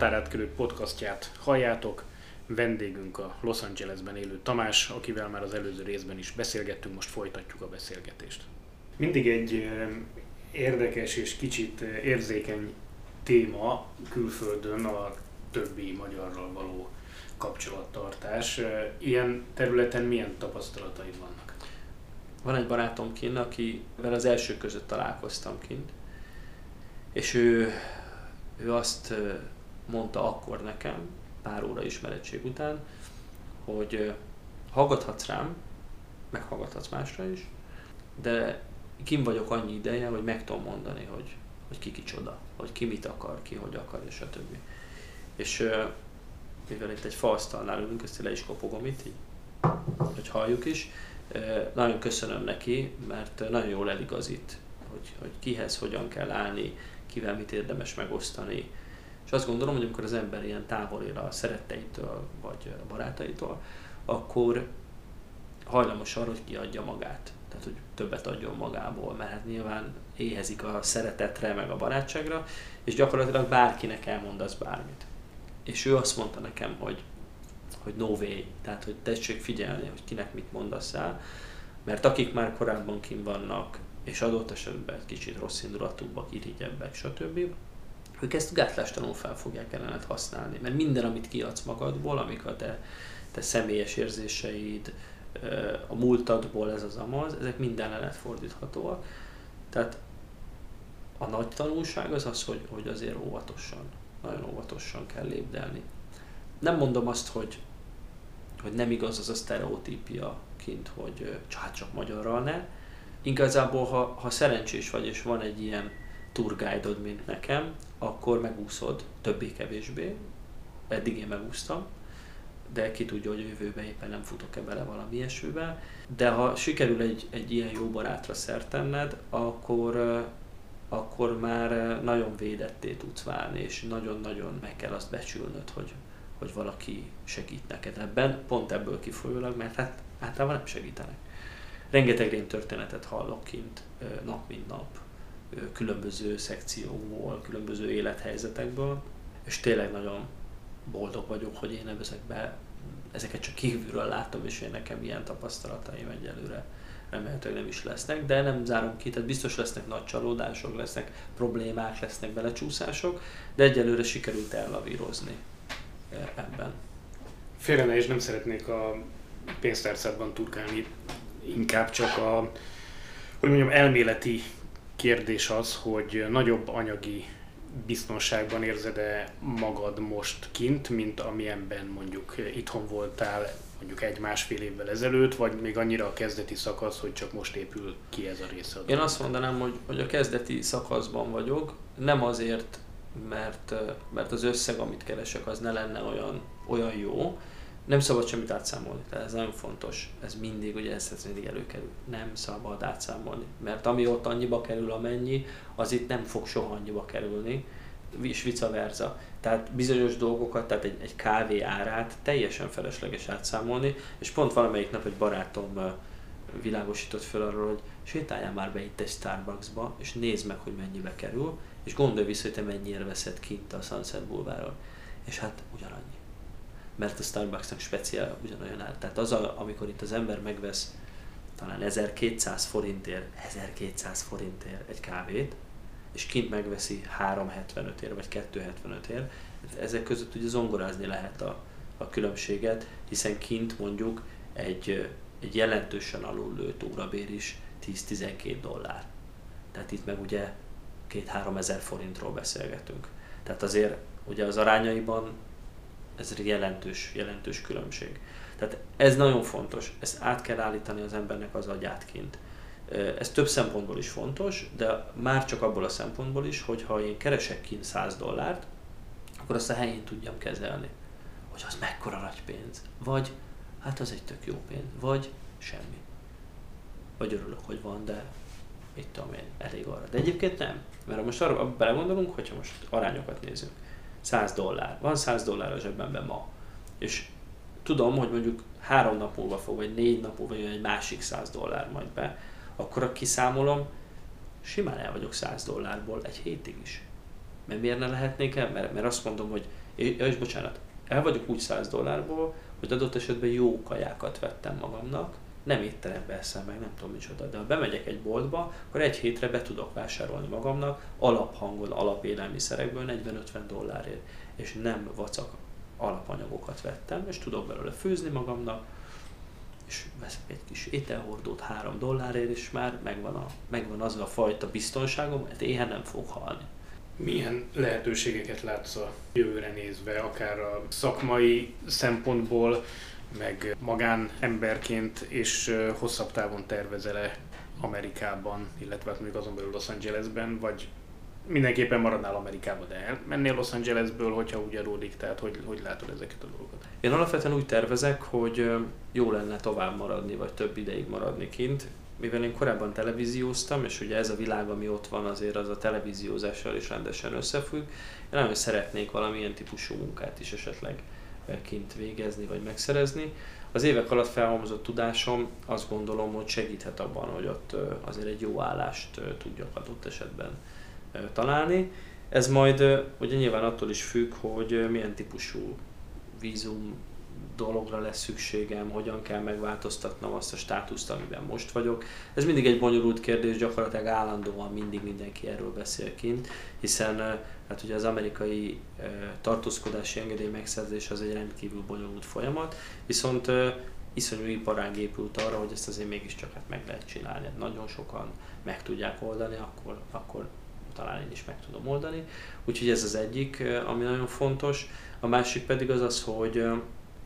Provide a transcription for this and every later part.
Határátkelő podcastját halljátok. Vendégünk a Los Angelesben élő Tamás, akivel már az előző részben is beszélgettünk, most folytatjuk a beszélgetést. Mindig egy érdekes és kicsit érzékeny téma külföldön a többi magyarral való kapcsolattartás. Ilyen területen milyen tapasztalataid vannak? Van egy barátom kint, akivel az első között találkoztam kint, és ő, ő azt mondta akkor nekem, pár óra ismerettség után, hogy hallgathatsz rám, meghallgathatsz másra is, de kim vagyok annyi ideje, hogy meg tudom mondani, hogy, hogy ki kicsoda, hogy ki mit akar, ki hogy akar, és a többi. És mivel itt egy faasztalnál ülünk, ezt le is kopogom itt, így, hogy halljuk is, nagyon köszönöm neki, mert nagyon jól eligazít, hogy, hogy kihez hogyan kell állni, kivel mit érdemes megosztani. És azt gondolom, hogy amikor az ember ilyen távol él a szeretteitől, vagy a barátaitól, akkor hajlamos arra, hogy kiadja magát. Tehát, hogy többet adjon magából, mert hát nyilván éhezik a szeretetre, meg a barátságra, és gyakorlatilag bárkinek elmondasz bármit. És ő azt mondta nekem, hogy, hogy no way, tehát, hogy tessék figyelni, hogy kinek mit mondasz el, mert akik már korábban kim vannak, és adott esetben kicsit rossz indulatúbbak, irigyebbek, stb. Ők ezt gátlástalanul fel fogják ellenet használni, mert minden, amit kiadsz magadból, amik a te, te személyes érzéseid, a múltadból ez az amaz, ezek minden ellenet fordíthatóak. Tehát a nagy tanulság az az, hogy, hogy azért óvatosan, nagyon óvatosan kell lépdelni. Nem mondom azt, hogy, hogy nem igaz az a sztereotípia kint, hogy csak, csak magyarral ne, Igazából, ha, ha szerencsés vagy, és van egy ilyen turguide mint nekem, akkor megúszod, többé-kevésbé. Eddig én megúsztam, de ki tudja, hogy jövőben éppen nem futok-e bele valami ilyesmibe. De ha sikerül egy, egy ilyen jó barátra szert akkor, akkor már nagyon védetté tudsz válni, és nagyon-nagyon meg kell azt becsülnöd, hogy, hogy valaki segít neked ebben, pont ebből kifolyólag, mert hát általában nem segítenek rengeteg történetet hallok kint nap mint nap, különböző szekciókból, különböző élethelyzetekből, és tényleg nagyon boldog vagyok, hogy én ezekbe, ezeket csak kívülről látom, és én nekem ilyen tapasztalataim egyelőre remélhetőleg nem is lesznek, de nem zárom ki, tehát biztos lesznek nagy csalódások, lesznek problémák, lesznek belecsúszások, de egyelőre sikerült ellavírozni ebben. Félre ne, és nem szeretnék a pénztárcádban turkálni inkább csak a, hogy mondjam, elméleti kérdés az, hogy nagyobb anyagi biztonságban érzed-e magad most kint, mint amilyenben mondjuk itthon voltál mondjuk egy-másfél évvel ezelőtt, vagy még annyira a kezdeti szakasz, hogy csak most épül ki ez a része? Én azt mondanám, hogy, hogy a kezdeti szakaszban vagyok, nem azért, mert, mert az összeg, amit keresek, az ne lenne olyan, olyan jó, nem szabad semmit átszámolni, tehát ez nagyon fontos. Ez mindig, ugye ez, ez mindig előkerül. Nem szabad átszámolni, mert ami ott annyiba kerül, amennyi, az itt nem fog soha annyiba kerülni, és vice versa. Tehát bizonyos dolgokat, tehát egy, egy kávé árát teljesen felesleges átszámolni, és pont valamelyik nap egy barátom világosított fel arról, hogy sétáljál már be itt egy Starbucksba, és nézd meg, hogy mennyibe kerül, és gondolj vissza, hogy te mennyire veszed kint a Sunset Boulevardon. És hát ugyanannyi mert a Starbucksnak speciál ugyanolyan ár. Tehát az, a, amikor itt az ember megvesz talán 1200 forintért, 1200 forintért egy kávét, és kint megveszi 375 ér vagy 275 ér, ezek között ugye zongorázni lehet a, a különbséget, hiszen kint mondjuk egy, egy jelentősen alul lőtt órabér is 10-12 dollár. Tehát itt meg ugye 2-3 ezer forintról beszélgetünk. Tehát azért ugye az arányaiban ez jelentős, jelentős különbség. Tehát ez nagyon fontos, ezt át kell állítani az embernek az agyát kint. Ez több szempontból is fontos, de már csak abból a szempontból is, hogy ha én keresek kint 100 dollárt, akkor azt a helyén tudjam kezelni. Hogy az mekkora nagy pénz. Vagy hát az egy tök jó pénz. Vagy semmi. Vagy örülök, hogy van, de mit tudom én, elég arra. De egyébként nem. Mert ha most arra belegondolunk, hogyha most arányokat nézünk 100 dollár. Van 100 dollár a zsebemben ma. És tudom, hogy mondjuk három nap múlva fog, vagy négy nap múlva jön egy másik 100 dollár majd be, akkor a kiszámolom, simán el vagyok 100 dollárból egy hétig is. Mert miért ne lehetnék el? Mert, mert azt mondom, hogy És, és bocsánat, el vagyok úgy 100 dollárból, hogy adott esetben jó kajákat vettem magamnak, nem étterembe eszem meg, nem tudom micsoda, de ha bemegyek egy boltba, akkor egy hétre be tudok vásárolni magamnak alaphangon, alapélelmiszerekből 40-50 dollárért, és nem vacak alapanyagokat vettem, és tudok belőle főzni magamnak, és veszek egy kis ételhordót 3 dollárért, és már megvan, a, megvan az a fajta biztonságom, mert éhen nem fog halni. Milyen lehetőségeket látsz a jövőre nézve, akár a szakmai szempontból, meg magánemberként, és hosszabb távon tervezel-e Amerikában, illetve hát még azon belül Los Angelesben, vagy mindenképpen maradnál Amerikában, de elmennél Los Angelesből, hogyha úgy adódik, tehát hogy, hogy látod ezeket a dolgokat? Én alapvetően úgy tervezek, hogy jó lenne tovább maradni, vagy több ideig maradni kint, mivel én korábban televízióztam, és ugye ez a világ, ami ott van, azért az a televíziózással is rendesen összefügg, én nagyon szeretnék valamilyen típusú munkát is esetleg kint végezni, vagy megszerezni. Az évek alatt felhalmozott tudásom azt gondolom, hogy segíthet abban, hogy ott azért egy jó állást tudjak adott esetben találni. Ez majd ugye nyilván attól is függ, hogy milyen típusú vízum dologra lesz szükségem, hogyan kell megváltoztatnom azt a státuszt, amiben most vagyok. Ez mindig egy bonyolult kérdés, gyakorlatilag állandóan mindig mindenki erről beszél kint, hiszen hát ugye az amerikai tartózkodási engedély megszerzés az egy rendkívül bonyolult folyamat, viszont iszonyú iparág épült arra, hogy ezt azért mégiscsak hát meg lehet csinálni. Hát nagyon sokan meg tudják oldani, akkor, akkor talán én is meg tudom oldani. Úgyhogy ez az egyik, ami nagyon fontos. A másik pedig az az, hogy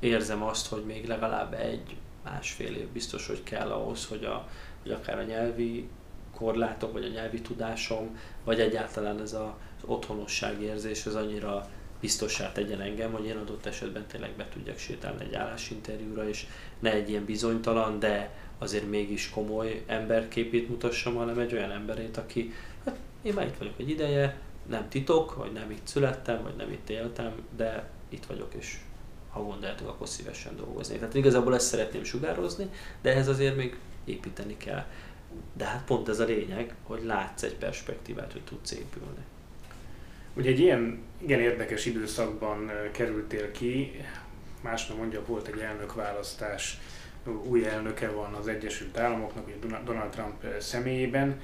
érzem azt, hogy még legalább egy, másfél év biztos, hogy kell ahhoz, hogy, a, hogy akár a nyelvi korlátok, vagy a nyelvi tudásom, vagy egyáltalán ez a, az otthonosság érzés, ez annyira biztossá tegyen engem, hogy én adott esetben tényleg be tudjak sétálni egy állásinterjúra, és ne egy ilyen bizonytalan, de azért mégis komoly emberképét mutassam, hanem egy olyan emberét, aki, hát én már itt vagyok egy ideje, nem titok, hogy nem itt születtem, vagy nem itt éltem, de itt vagyok, és ha gondoljátok, akkor szívesen dolgozni. Tehát igazából ezt szeretném sugározni, de ehhez azért még építeni kell. De hát pont ez a lényeg, hogy látsz egy perspektívát, hogy tudsz épülni. Ugye egy ilyen igen érdekes időszakban kerültél ki, másnap mondja, volt egy elnökválasztás, új elnöke van az Egyesült Államoknak, Donald Trump személyében.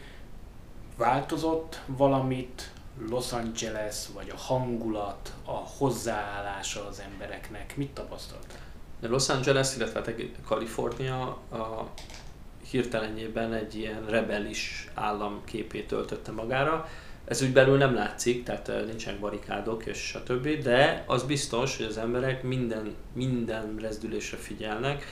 Változott valamit Los Angeles, vagy a hangulat, a hozzáállása az embereknek? Mit tapasztaltál? Los Angeles, illetve hát Kalifornia a hirtelenjében egy ilyen rebelis állam képét öltötte magára. Ez úgy belül nem látszik, tehát nincsen barikádok és stb. De az biztos, hogy az emberek minden, minden rezdülésre figyelnek,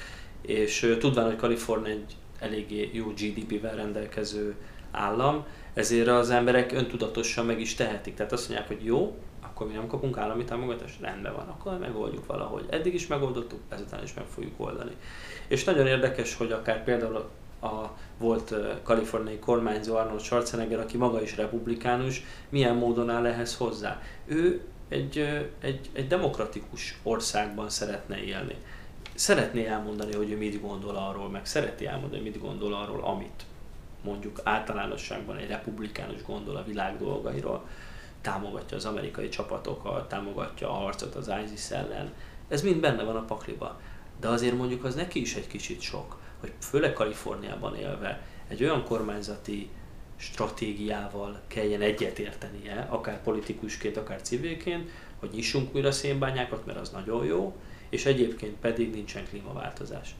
és tudván, hogy Kalifornia egy eléggé jó GDP-vel rendelkező állam, ezért az emberek öntudatosan meg is tehetik. Tehát azt mondják, hogy jó, akkor mi nem kapunk állami támogatást, rendben van, akkor megoldjuk valahogy. Eddig is megoldottuk, ezután is meg fogjuk oldani. És nagyon érdekes, hogy akár például a, volt kaliforniai kormányzó Arnold Schwarzenegger, aki maga is republikánus, milyen módon áll ehhez hozzá. Ő egy, egy, egy demokratikus országban szeretne élni. Szeretné elmondani, hogy ő mit gondol arról, meg szereti elmondani, hogy mit gondol arról, amit mondjuk általánosságban egy republikánus gondol a világ dolgairól, támogatja az amerikai csapatokat, támogatja a harcot az ISIS ellen. Ez mind benne van a pakliba. De azért mondjuk az neki is egy kicsit sok, hogy főleg Kaliforniában élve egy olyan kormányzati stratégiával kelljen egyetértenie, akár politikusként, akár civilként, hogy nyissunk újra szénbányákat, mert az nagyon jó, és egyébként pedig nincsen klímaváltozás.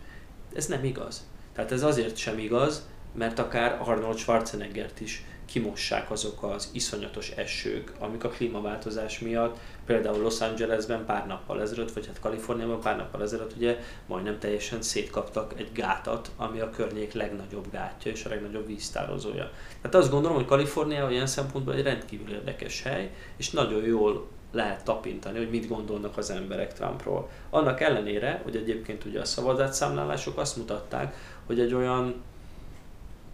Ez nem igaz. Tehát ez azért sem igaz, mert akár Arnold Schwarzeneggert is kimossák azok az iszonyatos esők, amik a klímaváltozás miatt, például Los Angelesben pár nappal ezelőtt, vagy hát Kaliforniában pár nappal ezelőtt ugye majdnem teljesen szétkaptak egy gátat, ami a környék legnagyobb gátja és a legnagyobb víztározója. Tehát azt gondolom, hogy Kalifornia olyan szempontból egy rendkívül érdekes hely, és nagyon jól lehet tapintani, hogy mit gondolnak az emberek Trumpról. Annak ellenére, hogy egyébként ugye a szavazatszámlálások azt mutatták, hogy egy olyan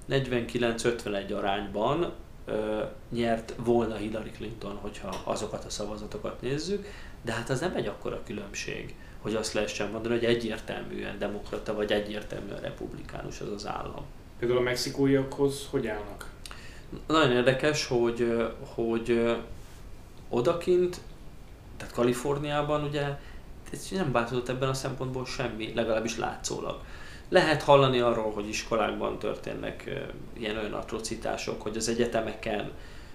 49-51 arányban ö, nyert volna Hillary Clinton, hogyha azokat a szavazatokat nézzük, de hát az nem egy akkora különbség, hogy azt lehessen mondani, hogy egyértelműen demokrata vagy egyértelműen republikánus az az állam. Például a mexikóiakhoz hogy állnak? Nagyon érdekes, hogy, hogy odakint Tehát Kaliforniában ugye ez nem változott ebben a szempontból semmi, legalábbis látszólag. Lehet hallani arról, hogy iskolákban történnek ilyen olyan atrocitások, hogy az egyetemeken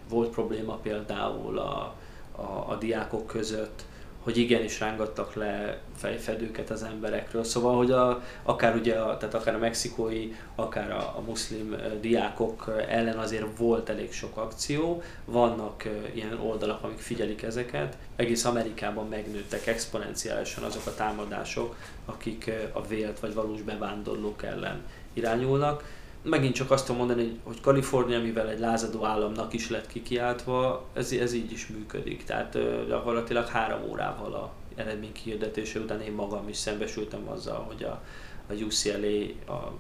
volt probléma például a, a, a diákok között, hogy igenis rángattak le fejfedőket az emberekről. Szóval, hogy a, akár, ugye a, tehát akár a mexikói, akár a, a muszlim diákok ellen azért volt elég sok akció. Vannak ilyen oldalak, amik figyelik ezeket. Egész Amerikában megnőttek exponenciálisan azok a támadások, akik a vélt vagy valós bevándorlók ellen irányulnak megint csak azt tudom mondani, hogy Kalifornia, mivel egy lázadó államnak is lett kikiáltva, ez, ez így is működik. Tehát gyakorlatilag három órával a eredmény kihirdetése után én magam is szembesültem azzal, hogy a, a UCLA, a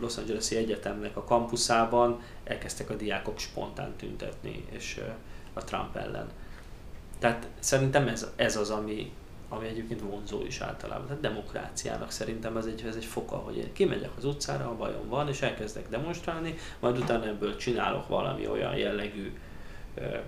Los Angeles-i Egyetemnek a kampuszában elkezdtek a diákok spontán tüntetni, és a Trump ellen. Tehát szerintem ez, ez az, ami, ami egyébként vonzó is általában. Tehát demokráciának szerintem ez egy, ez egy foka, hogy én kimegyek az utcára, ha bajom van, és elkezdek demonstrálni, majd utána ebből csinálok valami olyan jellegű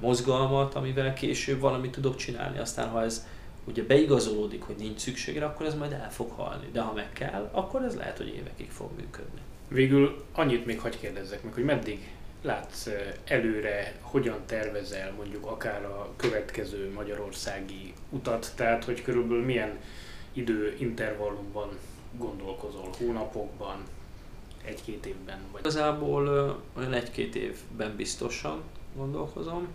mozgalmat, amivel később valamit tudok csinálni. Aztán ha ez ugye beigazolódik, hogy nincs szükségre, akkor ez majd el fog halni. De ha meg kell, akkor ez lehet, hogy évekig fog működni. Végül annyit még hagy kérdezzek meg, hogy meddig látsz előre, hogyan tervezel mondjuk akár a következő magyarországi utat, tehát hogy körülbelül milyen időintervallumban gondolkozol, hónapokban, egy-két évben? Vagy... Igazából olyan egy-két évben biztosan gondolkozom,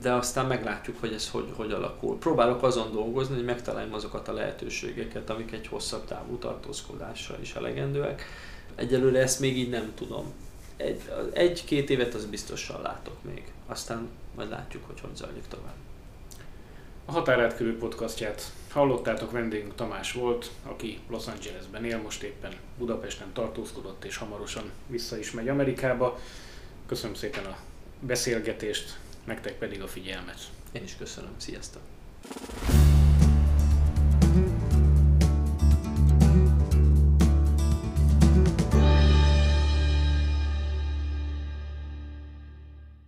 de aztán meglátjuk, hogy ez hogy, hogy alakul. Próbálok azon dolgozni, hogy megtaláljam azokat a lehetőségeket, amik egy hosszabb távú tartózkodásra is elegendőek. Egyelőre ezt még így nem tudom egy, egy-két évet az biztosan látok még. Aztán majd látjuk, hogy hogy zajlik tovább. A Határátkörű podcastját hallottátok, vendégünk Tamás volt, aki Los Angelesben él, most éppen Budapesten tartózkodott, és hamarosan vissza is megy Amerikába. Köszönöm szépen a beszélgetést, nektek pedig a figyelmet. Én is köszönöm, sziasztok!